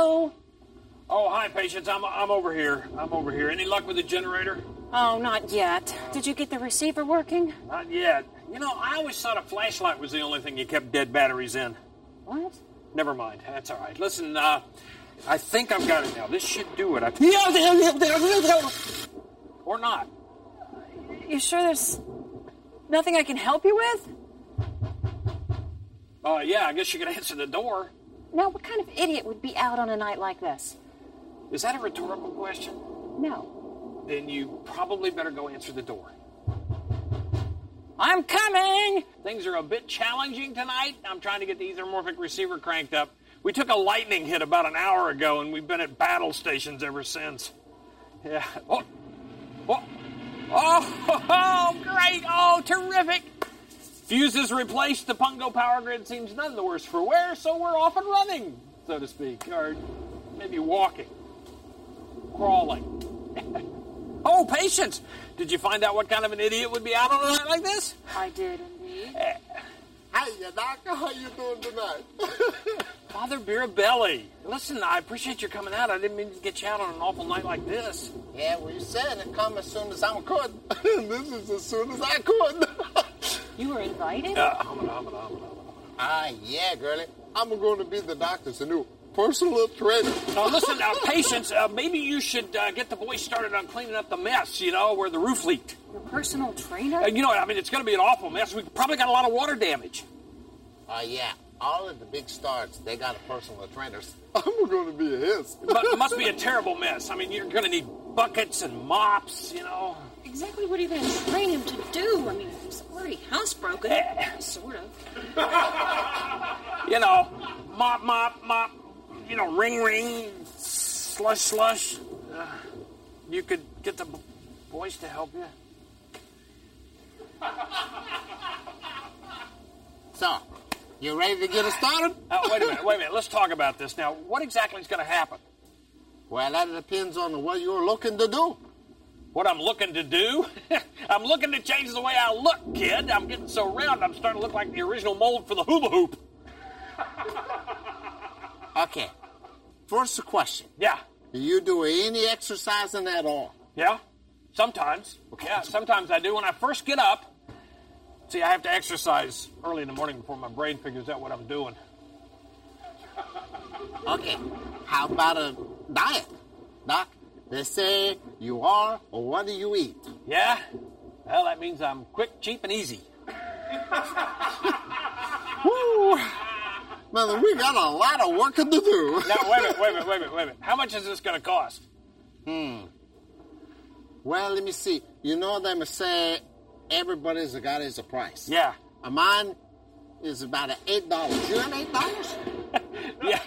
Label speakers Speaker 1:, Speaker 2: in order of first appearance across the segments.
Speaker 1: Hello?
Speaker 2: Oh, hi, patients. I'm, I'm over here. I'm over here. Any luck with the generator?
Speaker 1: Oh, not yet. Did you get the receiver working?
Speaker 2: Not yet. You know, I always thought a flashlight was the only thing you kept dead batteries in.
Speaker 1: What?
Speaker 2: Never mind. That's all right. Listen, uh, I think I've got it now. This should do it. I... Or not.
Speaker 1: You sure there's nothing I can help you with?
Speaker 2: Uh, yeah, I guess you could answer the door.
Speaker 1: Now, what kind of idiot would be out on a night like this?
Speaker 2: Is that a rhetorical question?
Speaker 1: No.
Speaker 2: Then you probably better go answer the door.
Speaker 1: I'm coming!
Speaker 2: Things are a bit challenging tonight. I'm trying to get the ethermorphic receiver cranked up. We took a lightning hit about an hour ago, and we've been at battle stations ever since. Yeah. Oh, oh, oh, oh great! Oh, terrific! Fuses replaced. The Pungo power grid seems none the worse for wear, so we're off and running, so to speak, or maybe walking, crawling. Oh, patience! Did you find out what kind of an idiot would be out on a night like this?
Speaker 1: I did indeed. Eh.
Speaker 3: Hiya, doctor. How you doing tonight?
Speaker 2: Father Mirabelli. Listen, I appreciate your coming out. I didn't mean to get you out on an awful night like this.
Speaker 3: yeah, well, you said to come as soon as I could. this is as soon as I could.
Speaker 1: You were invited?
Speaker 2: Uh,
Speaker 3: ah, yeah, girlie. I'm going to be the doctor's new personal trainer.
Speaker 2: Now, listen, now, patience, uh, maybe you should uh, get the boys started on cleaning up the mess, you know, where the roof leaked.
Speaker 1: Your personal trainer?
Speaker 2: Uh, you know what? I mean, it's going to be an awful mess. We probably got a lot of water damage.
Speaker 3: Ah, yeah. All of the big stars, they got a personal trainer. I'm going to be his.
Speaker 2: But it must be a terrible mess. I mean, you're going to need buckets and mops, you know.
Speaker 1: Exactly what are you going to train him to do? I mean, he's already housebroken. sort of.
Speaker 2: You know, mop, mop, mop, you know, ring, ring, slush, slush. Uh, you could get the b- boys to help you.
Speaker 3: So, you ready to get us started?
Speaker 2: Uh, wait a minute, wait a minute. Let's talk about this now. What exactly is going to happen?
Speaker 3: Well, that depends on what you're looking to do.
Speaker 2: What I'm looking to do? I'm looking to change the way I look, kid. I'm getting so round, I'm starting to look like the original mold for the hula hoop.
Speaker 3: Okay. First question.
Speaker 2: Yeah,
Speaker 3: Do you do any exercising at all?
Speaker 2: yeah. Sometimes. Yeah, sometimes I do. When I first get up, see, I have to exercise early in the morning before my brain figures out what I'm doing.
Speaker 3: Okay. How about a diet? Doc, they say you are or what do you eat?
Speaker 2: Yeah? Well, that means I'm quick, cheap, and easy.
Speaker 3: Woo! Man, we got a lot of working to do.
Speaker 2: Now, wait a minute, wait a minute, wait a minute, wait a minute. How much is this going to cost? Hmm.
Speaker 3: Well, let me see. You know them say everybody's got his price.
Speaker 2: Yeah.
Speaker 3: A mine is about eight dollars. You have eight dollars?
Speaker 2: Yeah.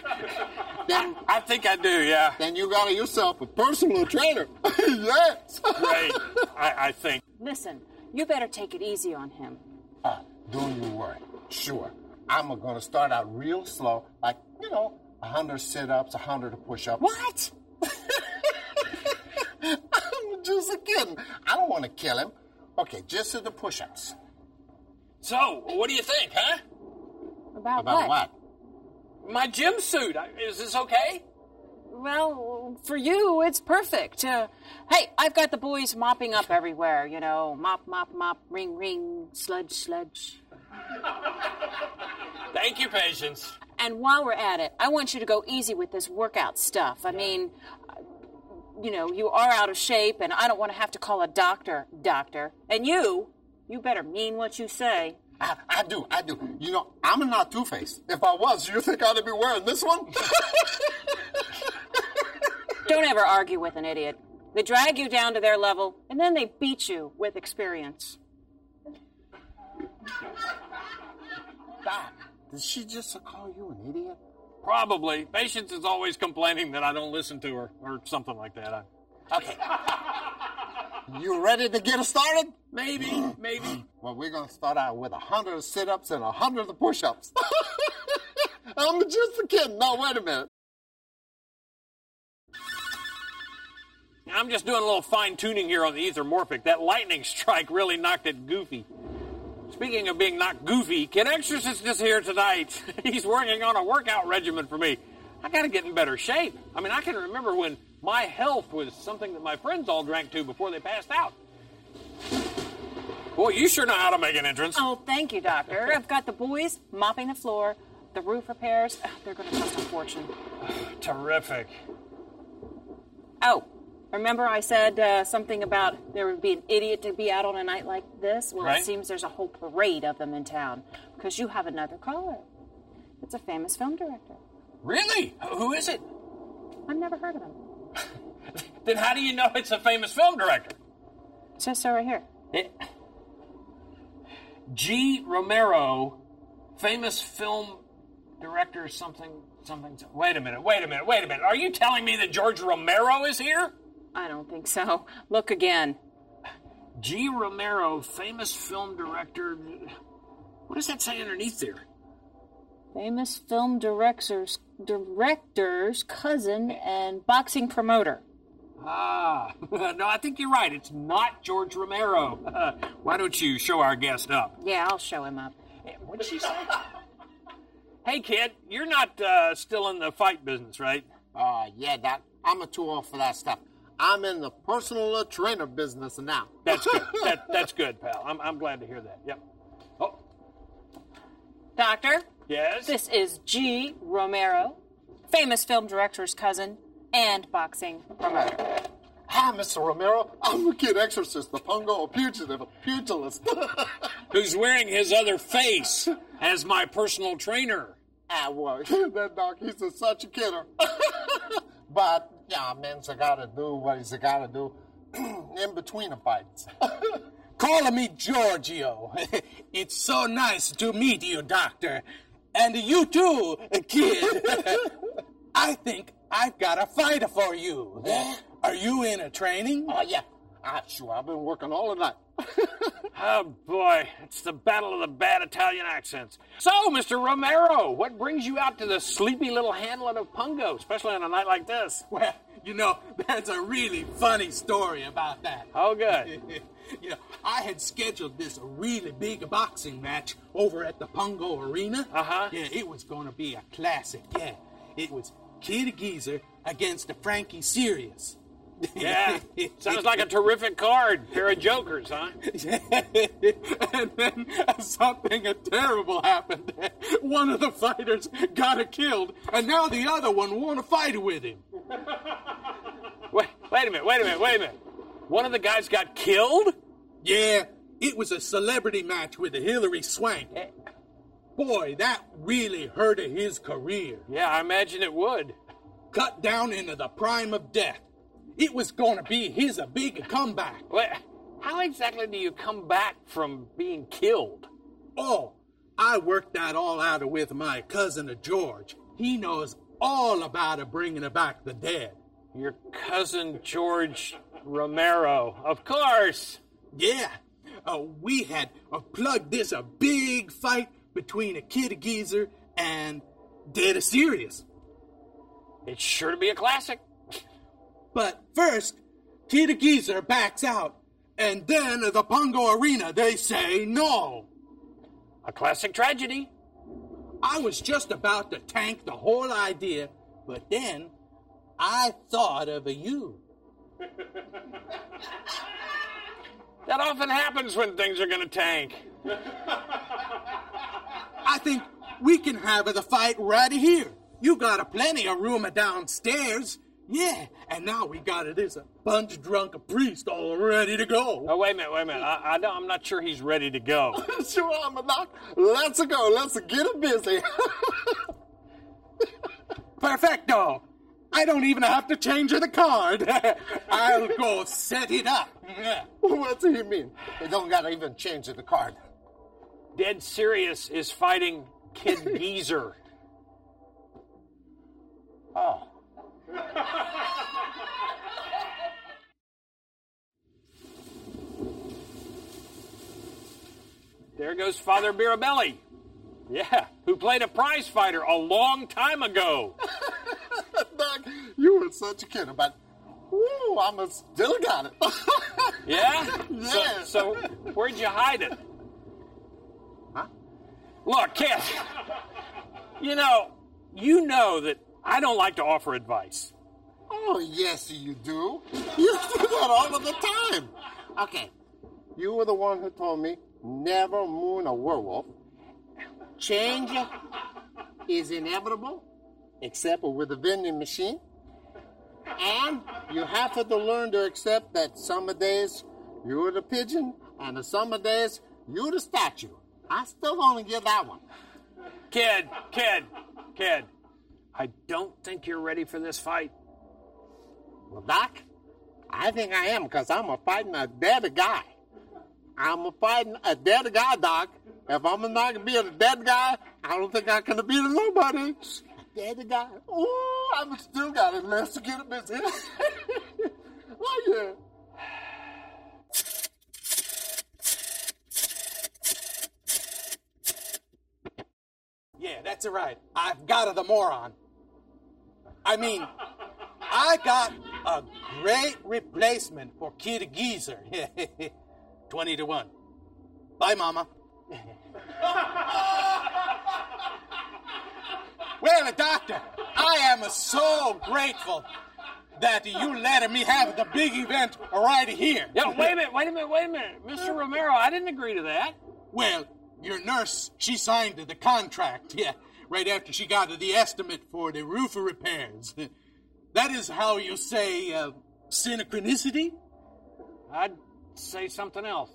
Speaker 3: Then
Speaker 2: I think I do, yeah.
Speaker 3: then you got yourself a personal trainer. yes.
Speaker 2: Great. I, I think.
Speaker 1: Listen, you better take it easy on him.
Speaker 3: Uh, don't you worry. Sure. I'm gonna start out real slow, like, you know, a hundred sit-ups, a hundred push-ups.
Speaker 1: What?
Speaker 3: I'm just kidding. I don't want to kill him. Okay, just to the push-ups.
Speaker 2: So, what do you think, huh?
Speaker 1: About,
Speaker 3: About what?
Speaker 2: My gym suit. Is this okay?
Speaker 1: Well, for you, it's perfect. Uh, hey, I've got the boys mopping up everywhere, you know. Mop, mop, mop, ring, ring, sludge, sludge.
Speaker 2: Thank you, Patience.
Speaker 1: And while we're at it, I want you to go easy with this workout stuff. I mean, uh, you know, you are out of shape, and I don't want to have to call a doctor, doctor. And you, you better mean what you say.
Speaker 3: I, I do, I do. You know, I'm not Two-Face. If I was, you think I'd be wearing this one?
Speaker 1: Don't ever argue with an idiot. They drag you down to their level, and then they beat you with experience.
Speaker 3: Doc, did she just call you an idiot?
Speaker 2: Probably. Patience is always complaining that I don't listen to her, or something like that. I,
Speaker 3: Okay. you ready to get us started?
Speaker 2: maybe, maybe.
Speaker 3: Well, we're gonna start out with a hundred sit-ups and a hundred push-ups. I'm just a kid. No, wait a minute.
Speaker 2: I'm just doing a little fine tuning here on the ethermorphic. That lightning strike really knocked it goofy. Speaking of being knocked goofy, Kid Exorcist is here tonight. He's working on a workout regimen for me. I got to get in better shape. I mean, I can remember when my health was something that my friends all drank to before they passed out. Boy, you sure know how to make an entrance.
Speaker 1: Oh, thank you, Doctor. I've got the boys mopping the floor, the roof repairs. They're going to cost a fortune.
Speaker 2: Terrific.
Speaker 1: Oh, remember I said uh, something about there would be an idiot to be out on a night like this? Well,
Speaker 2: Right.
Speaker 1: it seems there's a whole parade of them in town because you have another caller. It's a famous film director.
Speaker 2: Really? Who is it?
Speaker 1: I've never heard of him.
Speaker 2: Then how do you know it's a famous film director?
Speaker 1: It says so right here.
Speaker 2: G. Romero, famous film director, something, something. Wait a minute, wait a minute, wait a minute. Are you telling me that George Romero is here?
Speaker 1: I don't think so. Look again.
Speaker 2: G. Romero, famous film director. What does that say underneath there?
Speaker 1: Famous film director's director's cousin and boxing promoter.
Speaker 2: Ah, no, I think you're right. It's not George Romero. Why don't you show our guest up?
Speaker 1: Yeah, I'll show him up.
Speaker 2: What did she say? hey, kid, you're not uh, still in the fight business, right?
Speaker 3: Uh, yeah, Doc. I'm a too old for that stuff. I'm in the personal trainer business now.
Speaker 2: That's good. that, that's good, pal. I'm, I'm glad to hear that. Yep. Oh,
Speaker 1: Doctor,
Speaker 2: yes?
Speaker 1: this is G. Romero, famous film director's cousin and boxing promoter.
Speaker 3: Hi, Mr. Romero. I'm the kid exorcist, the pungo, a fugitive, a pugilist.
Speaker 2: Who's wearing his other face as my personal trainer?
Speaker 3: ah, well, that dog, he's a, such a kidder. but, yeah, man's gotta do what he's gotta do in between the fights.
Speaker 4: Calling me Giorgio. it's so nice to meet you, Doctor. And you too, kid. I think I've got a fighter for you. Are you in a training?
Speaker 3: oh, yeah. Ah, sure, I've been working all the night.
Speaker 2: Oh, boy. It's the battle of the bad Italian accents. So, Mr. Romero, what brings you out to the sleepy little hamlet of Pungo, especially on a night like this?
Speaker 4: Well, you know, there's a really funny story about that.
Speaker 2: Oh, good.
Speaker 4: you know, I had scheduled this really big boxing match over at the Pungo Arena.
Speaker 2: Uh-huh.
Speaker 4: Yeah, it was going to be a classic. Yeah, it was Kid Geezer against the Frankie Serious.
Speaker 2: Yeah. Sounds like a terrific card. Pair of jokers, huh?
Speaker 4: and then something terrible happened. One of the fighters got killed, and now the other one want to fight with him.
Speaker 2: Wait, wait a minute, wait a minute, wait a minute. One of the guys got killed?
Speaker 4: Yeah, it was a celebrity match with the Hilary Swank. Eh, Boy, that really hurted his career.
Speaker 2: Yeah, I imagine it would.
Speaker 4: Cut down into the prime of death. It was going to be his a big comeback.
Speaker 2: Wait, how exactly do you come back from being killed?
Speaker 4: Oh, I worked that all out with my cousin George. He knows all about it bringing back the dead.
Speaker 2: Your cousin George Romero, of course.
Speaker 4: Yeah, uh, we had uh, plugged this a big fight between a kid a geezer and Dead a serious,
Speaker 2: It's sure to be a classic.
Speaker 4: But first, Kid a Geezer backs out, and then the Pungo Arena they say no.
Speaker 2: A classic tragedy.
Speaker 4: I was just about to tank the whole idea, but then I thought of a you.
Speaker 2: That often happens when things are going to tank.
Speaker 4: I think we can have the fight right here. You got a plenty of room downstairs. Yeah, and now we got it is a bunch drunk priest all ready to go.
Speaker 2: Oh, wait a minute, wait a minute. I, I don't, I'm not sure he's ready to go.
Speaker 3: sure, I'm a doc. Let's go. Let's get it busy.
Speaker 4: Perfecto. I don't even have to change the card. I'll go set it up.
Speaker 3: what do you mean? You don't gotta even change the card.
Speaker 2: Dead Sirius is fighting Kid Geezer.
Speaker 3: Oh.
Speaker 2: There goes Father Mirabelli. Yeah, who played a prize fighter a long time ago.
Speaker 3: Doc, you were such a kid, but woo, I'm a, still got it.
Speaker 2: Yeah?
Speaker 3: Yeah.
Speaker 2: So, so where'd you hide it? Look, kid. You know, you know that I don't like to offer advice.
Speaker 3: Oh, yes, you do. You do that all of the time. Okay. You were the one who told me never moon a werewolf. Change is inevitable, except with a vending machine. And you have to learn to accept that some days you're the pigeon, and the summer days you're the statue. I still only get that one.
Speaker 2: Kid, kid, kid. I don't think you're ready for this fight.
Speaker 3: Well, Doc, I think I am because I'm a fighting a dead guy. I'm a fighting a dead guy, Doc. If I'm not gonna be a dead guy, I don't think I can be a nobody. Dead guy. Oh, I'm still got it less to get a busy. oh yeah.
Speaker 4: Right. I've got a the moron. I mean, I got a great replacement for Kid Geezer. 20 to 1. Bye, Mama. well, Doctor, I am so grateful that you let me have the big event right here.
Speaker 2: Yeah, wait a minute, wait a minute, wait a minute. Mr. Romero, I didn't agree to that.
Speaker 4: Well, your nurse, she signed the contract, yeah, right after she got the estimate for the roof repairs. That is how you say uh, synchronicity?
Speaker 2: I'd say something else.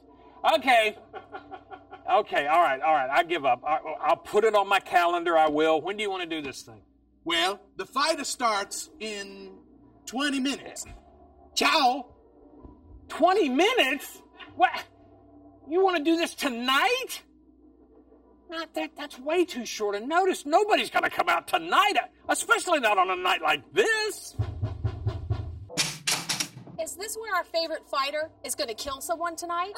Speaker 2: Okay. Okay, all right, all right. I give up. I, I'll put it on my calendar. I will. When do you want to do this thing?
Speaker 4: Well, the fight starts in 20 minutes. Ciao.
Speaker 2: 20 minutes? What? You want to do this tonight? Not that. That's way too short a notice. Nobody's going to come out tonight, especially not on a night like this.
Speaker 5: Is this where our favorite fighter is going to kill someone tonight?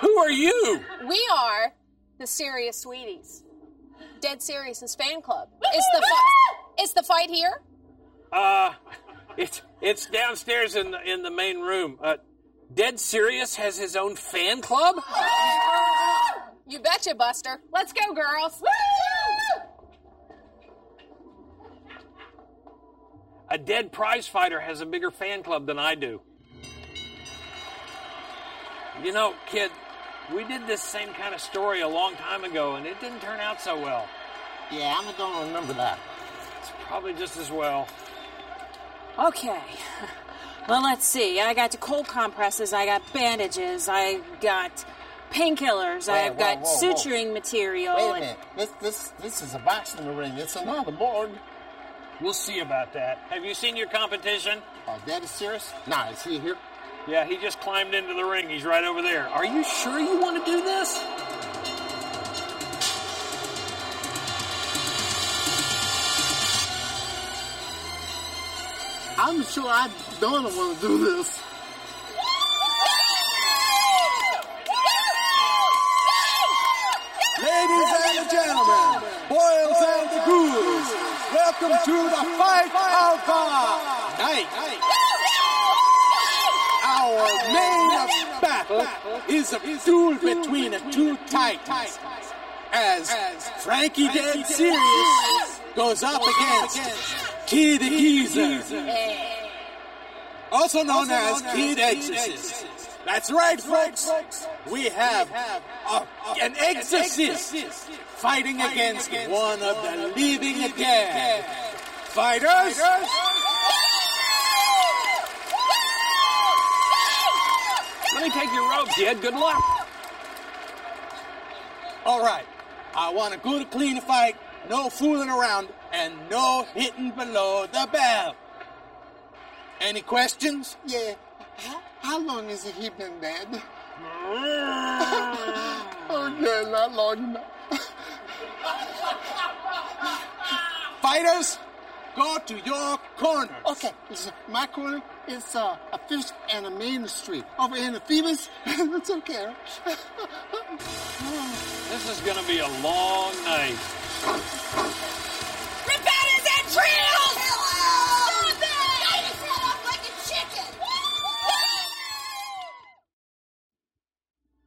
Speaker 2: Who are you?
Speaker 5: We are the Serious Sweeties. Dead Serious's fan club. Is the fi- is the fight here?
Speaker 2: Uh, it's it's downstairs in the in the main room. Uh, Dead Serious has his own fan club.
Speaker 5: You betcha, Buster. Let's go, girls.
Speaker 2: A dead prize fighter has a bigger fan club than I do. You know, kid, we did this same kind of story a long time ago, and it didn't turn out so well.
Speaker 3: Yeah, I don't going to remember that.
Speaker 2: It's probably just as well.
Speaker 1: Okay. Well, let's see. I got cold compresses. I got bandages. I got painkillers. I've
Speaker 3: whoa,
Speaker 1: got
Speaker 3: whoa, whoa.
Speaker 1: suturing material.
Speaker 3: Wait a
Speaker 1: and-
Speaker 3: minute. This this this is a boxing ring. It's another board.
Speaker 2: We'll see about that. Have you seen your competition?
Speaker 3: Oh, that is serious? Nah, is he here?
Speaker 2: Yeah, he just climbed into the ring. He's right over there. Are you sure you want to do this?
Speaker 3: I'm sure I don't want to do this.
Speaker 4: Ladies and gentlemen, boys and ghouls, welcome to the Fight Alpha Night. Our main battle is a duel between two titans. As Frankie Dead Serious goes up against Kid Geezer, also known as Kid Exorcist. That's right, folks. We have a, an exorcist fighting against one of the living dead. Fighters,
Speaker 2: Let me take your rope, kid. Good luck.
Speaker 4: all right. I want a good, clean fight, no fooling around, and no hitting below the belt. Any questions?
Speaker 3: Yeah. How, how long has he been dead? okay, not long enough.
Speaker 4: Fighters, go to your corners.
Speaker 3: Okay, listen, my corner is uh, a fish and a main street. Over in the Phoebus, it's okay.
Speaker 2: This is to be a long night.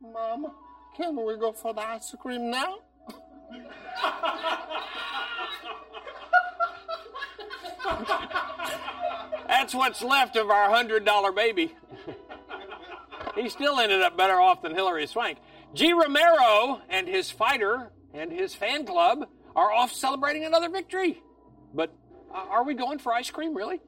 Speaker 3: Mama, can we go for the ice cream now?
Speaker 2: That's what's left of our $100 baby. he still ended up better off than Hilary Swank. G. Romero and his fighter and his fan club are off celebrating another victory. But uh, are we going for ice cream, really?